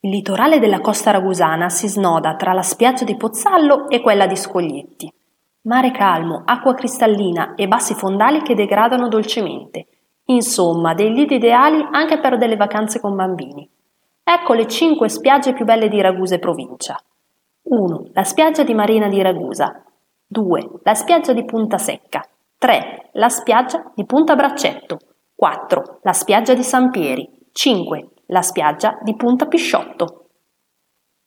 Il litorale della costa ragusana si snoda tra la spiaggia di Pozzallo e quella di Scoglietti. Mare calmo, acqua cristallina e bassi fondali che degradano dolcemente. Insomma, dei lidi ideali anche per delle vacanze con bambini. Ecco le cinque spiagge più belle di Ragusa e provincia. 1. La spiaggia di Marina di Ragusa. 2. La spiaggia di Punta Secca. 3. La spiaggia di Punta Braccetto. 4. La spiaggia di San Pieri. 5. La spiaggia di Punta Pisciotto.